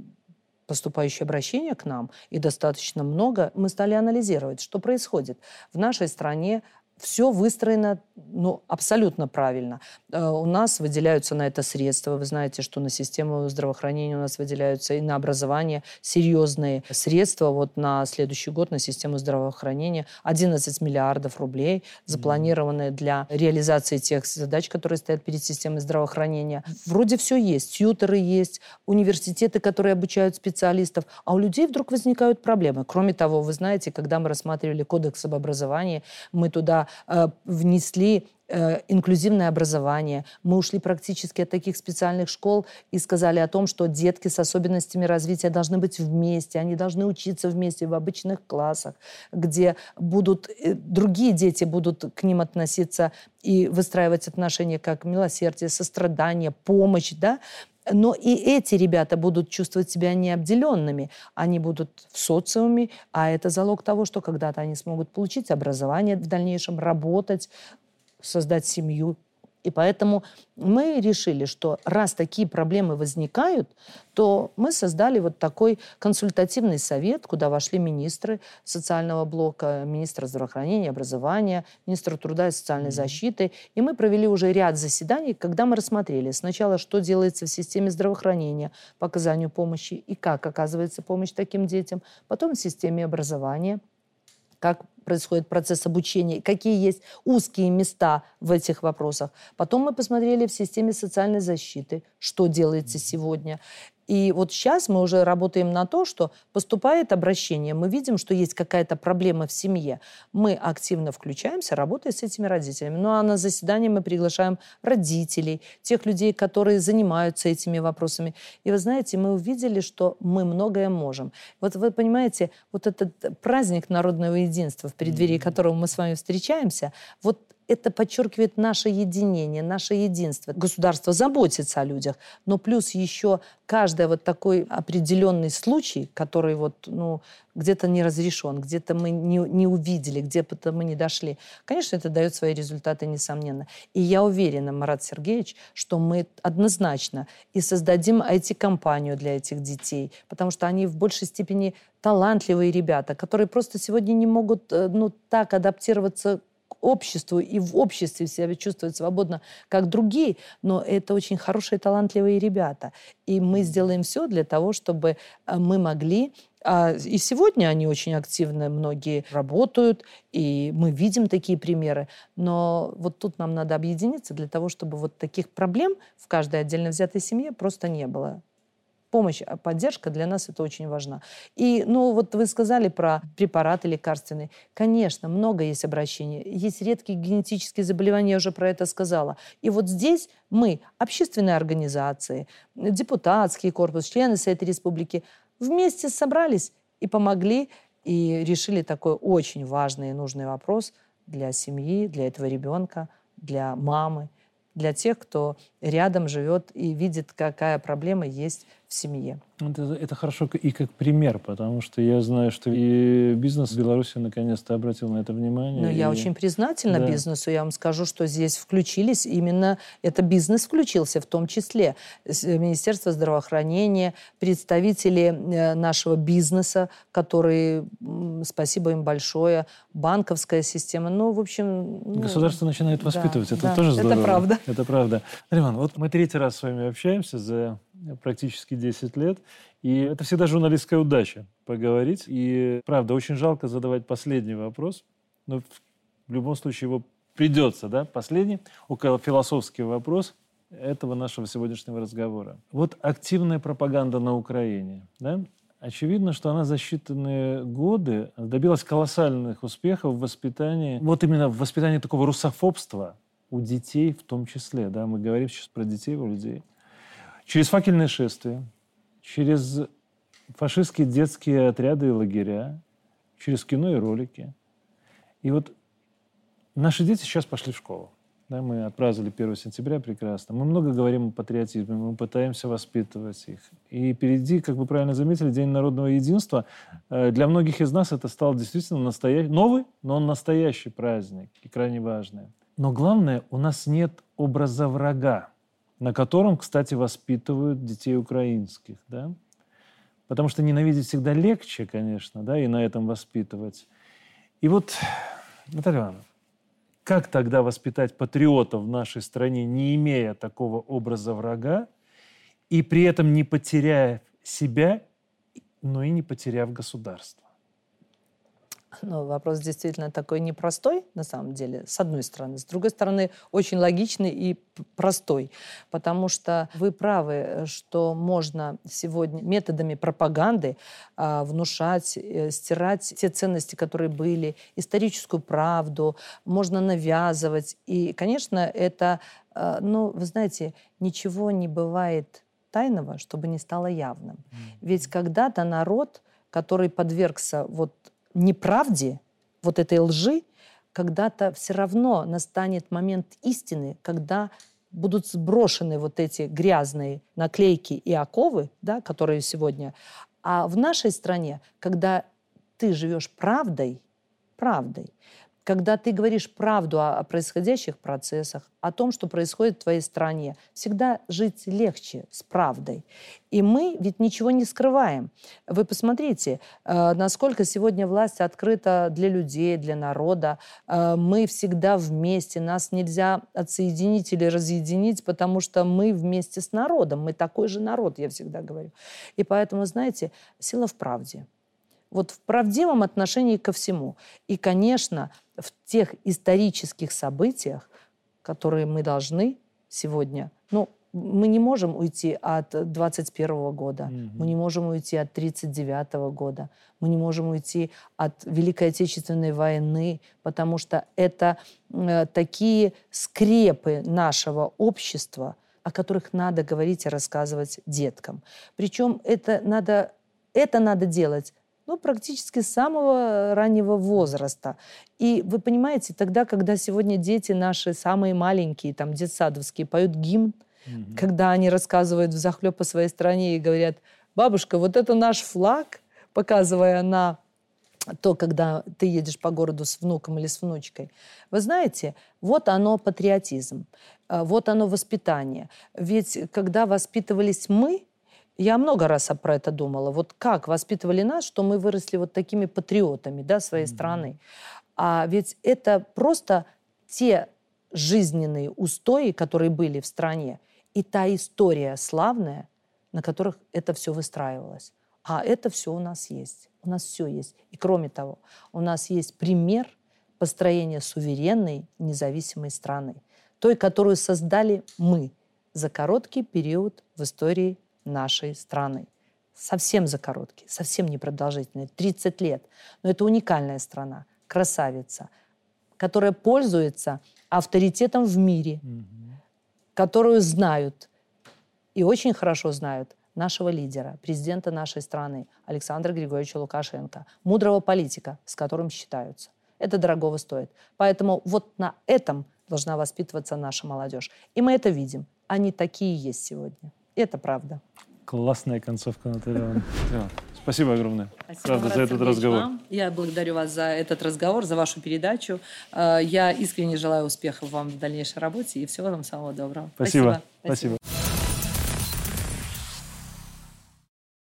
поступающее обращение к нам, и достаточно много, мы стали анализировать, что происходит. В нашей стране все выстроено ну, абсолютно правильно. Э, у нас выделяются на это средства. Вы знаете, что на систему здравоохранения у нас выделяются и на образование серьезные средства. Вот на следующий год на систему здравоохранения 11 миллиардов рублей запланированы для реализации тех задач, которые стоят перед системой здравоохранения. Вроде все есть. Тьютеры есть, университеты, которые обучают специалистов. А у людей вдруг возникают проблемы. Кроме того, вы знаете, когда мы рассматривали кодекс об образовании, мы туда э, внесли э, инклюзивное образование. Мы ушли практически от таких специальных школ и сказали о том, что детки с особенностями развития должны быть вместе, они должны учиться вместе в обычных классах, где будут э, другие дети будут к ним относиться и выстраивать отношения как милосердие, сострадание, помощь, да, но и эти ребята будут чувствовать себя необделенными. Они будут в социуме, а это залог того, что когда-то они смогут получить образование в дальнейшем, работать, создать семью и поэтому мы решили, что раз такие проблемы возникают, то мы создали вот такой консультативный совет, куда вошли министры социального блока, министр здравоохранения, образования, министр труда и социальной защиты. И мы провели уже ряд заседаний, когда мы рассмотрели сначала, что делается в системе здравоохранения по оказанию помощи и как оказывается помощь таким детям, потом в системе образования – как происходит процесс обучения, какие есть узкие места в этих вопросах. Потом мы посмотрели в системе социальной защиты, что делается сегодня. И вот сейчас мы уже работаем на то, что поступает обращение, мы видим, что есть какая-то проблема в семье. Мы активно включаемся, работая с этими родителями. Ну а на заседание мы приглашаем родителей, тех людей, которые занимаются этими вопросами. И вы знаете, мы увидели, что мы многое можем. Вот вы понимаете, вот этот праздник народного единства, в преддверии которого мы с вами встречаемся, вот это подчеркивает наше единение, наше единство. Государство заботится о людях, но плюс еще каждый вот такой определенный случай, который вот, ну, где-то не разрешен, где-то мы не, не увидели, где-то мы не дошли. Конечно, это дает свои результаты, несомненно. И я уверена, Марат Сергеевич, что мы однозначно и создадим IT-компанию для этих детей, потому что они в большей степени талантливые ребята, которые просто сегодня не могут э, ну, так адаптироваться обществу и в обществе себя чувствовать свободно, как другие, но это очень хорошие, талантливые ребята. И мы сделаем все для того, чтобы э, мы могли а, и сегодня они очень активно, многие работают, и мы видим такие примеры. Но вот тут нам надо объединиться для того, чтобы вот таких проблем в каждой отдельно взятой семье просто не было помощь, а поддержка для нас это очень важна. И, ну, вот вы сказали про препараты лекарственные. Конечно, много есть обращений. Есть редкие генетические заболевания, я уже про это сказала. И вот здесь мы, общественные организации, депутатский корпус, члены Совета Республики, вместе собрались и помогли, и решили такой очень важный и нужный вопрос для семьи, для этого ребенка, для мамы, для тех, кто рядом живет и видит, какая проблема есть в семье. Это, это хорошо и как пример, потому что я знаю, что и бизнес в Беларуси наконец-то обратил на это внимание. Ну, и... я очень признательна да. бизнесу. Я вам скажу, что здесь включились именно, это бизнес включился в том числе. Министерство здравоохранения, представители э, нашего бизнеса, которые, спасибо им большое, банковская система. Ну, в общем... Ну, Государство начинает воспитывать. Да, это да, тоже здорово. Это правда. Это правда. Риман, вот мы третий раз с вами общаемся за практически 10 лет. И это всегда журналистская удача поговорить. И, правда, очень жалко задавать последний вопрос, но в любом случае его придется, да, последний, около философский вопрос этого нашего сегодняшнего разговора. Вот активная пропаганда на Украине, да, Очевидно, что она за считанные годы добилась колоссальных успехов в воспитании, вот именно в воспитании такого русофобства у детей в том числе. Да? Мы говорим сейчас про детей у людей. Через факельные шествия, через фашистские детские отряды и лагеря, через кино и ролики. И вот наши дети сейчас пошли в школу. Да, мы отпраздновали 1 сентября прекрасно. Мы много говорим о патриотизме, мы пытаемся воспитывать их. И впереди, как вы правильно заметили, День народного единства. Э, для многих из нас это стал действительно настоящий, новый, но он настоящий праздник и крайне важный. Но главное, у нас нет образа врага на котором, кстати, воспитывают детей украинских, да? Потому что ненавидеть всегда легче, конечно, да, и на этом воспитывать. И вот, Наталья Ивановна, как тогда воспитать патриотов в нашей стране, не имея такого образа врага, и при этом не потеряя себя, но и не потеряв государство? Ну, вопрос действительно такой непростой, на самом деле, с одной стороны. С другой стороны, очень логичный и простой. Потому что вы правы, что можно сегодня методами пропаганды э, внушать, э, стирать те ценности, которые были, историческую правду, можно навязывать. И, конечно, это, э, ну, вы знаете, ничего не бывает тайного, чтобы не стало явным. Ведь когда-то народ, который подвергся вот неправде, вот этой лжи, когда-то все равно настанет момент истины, когда будут сброшены вот эти грязные наклейки и оковы, да, которые сегодня. А в нашей стране, когда ты живешь правдой, правдой, когда ты говоришь правду о, происходящих процессах, о том, что происходит в твоей стране, всегда жить легче с правдой. И мы ведь ничего не скрываем. Вы посмотрите, э, насколько сегодня власть открыта для людей, для народа. Э, мы всегда вместе, нас нельзя отсоединить или разъединить, потому что мы вместе с народом, мы такой же народ, я всегда говорю. И поэтому, знаете, сила в правде вот в правдивом отношении ко всему. И, конечно, в тех исторических событиях, которые мы должны сегодня, ну, мы не можем уйти от 21 года, mm-hmm. мы не можем уйти от 39 года, мы не можем уйти от Великой Отечественной войны, потому что это э, такие скрепы нашего общества, о которых надо говорить и рассказывать деткам. Причем это надо, это надо делать ну, практически с самого раннего возраста. И вы понимаете, тогда, когда сегодня дети наши самые маленькие, там, детсадовские, поют гимн, mm-hmm. когда они рассказывают в захлеб по своей стране и говорят, бабушка, вот это наш флаг, показывая на то, когда ты едешь по городу с внуком или с внучкой. Вы знаете, вот оно патриотизм, э, вот оно воспитание. Ведь когда воспитывались мы, я много раз про это думала. Вот как воспитывали нас, что мы выросли вот такими патриотами да, своей mm-hmm. страны. А ведь это просто те жизненные устои, которые были в стране, и та история славная, на которых это все выстраивалось. А это все у нас есть. У нас все есть. И кроме того, у нас есть пример построения суверенной, независимой страны. Той, которую создали мы за короткий период в истории нашей страны. Совсем за короткий, совсем непродолжительный, 30 лет. Но это уникальная страна, красавица, которая пользуется авторитетом в мире, угу. которую знают и очень хорошо знают нашего лидера, президента нашей страны Александра Григорьевича Лукашенко, мудрого политика, с которым считаются. Это дорогого стоит. Поэтому вот на этом должна воспитываться наша молодежь. И мы это видим. Они такие есть сегодня. Это правда. Классная концовка, Наталья. Спасибо огромное. Спасибо, Правда, за этот разговор. Вам. Я благодарю вас за этот разговор, за вашу передачу. Э, я искренне желаю успехов вам в дальнейшей работе и всего вам самого доброго. Спасибо. Спасибо. Спасибо.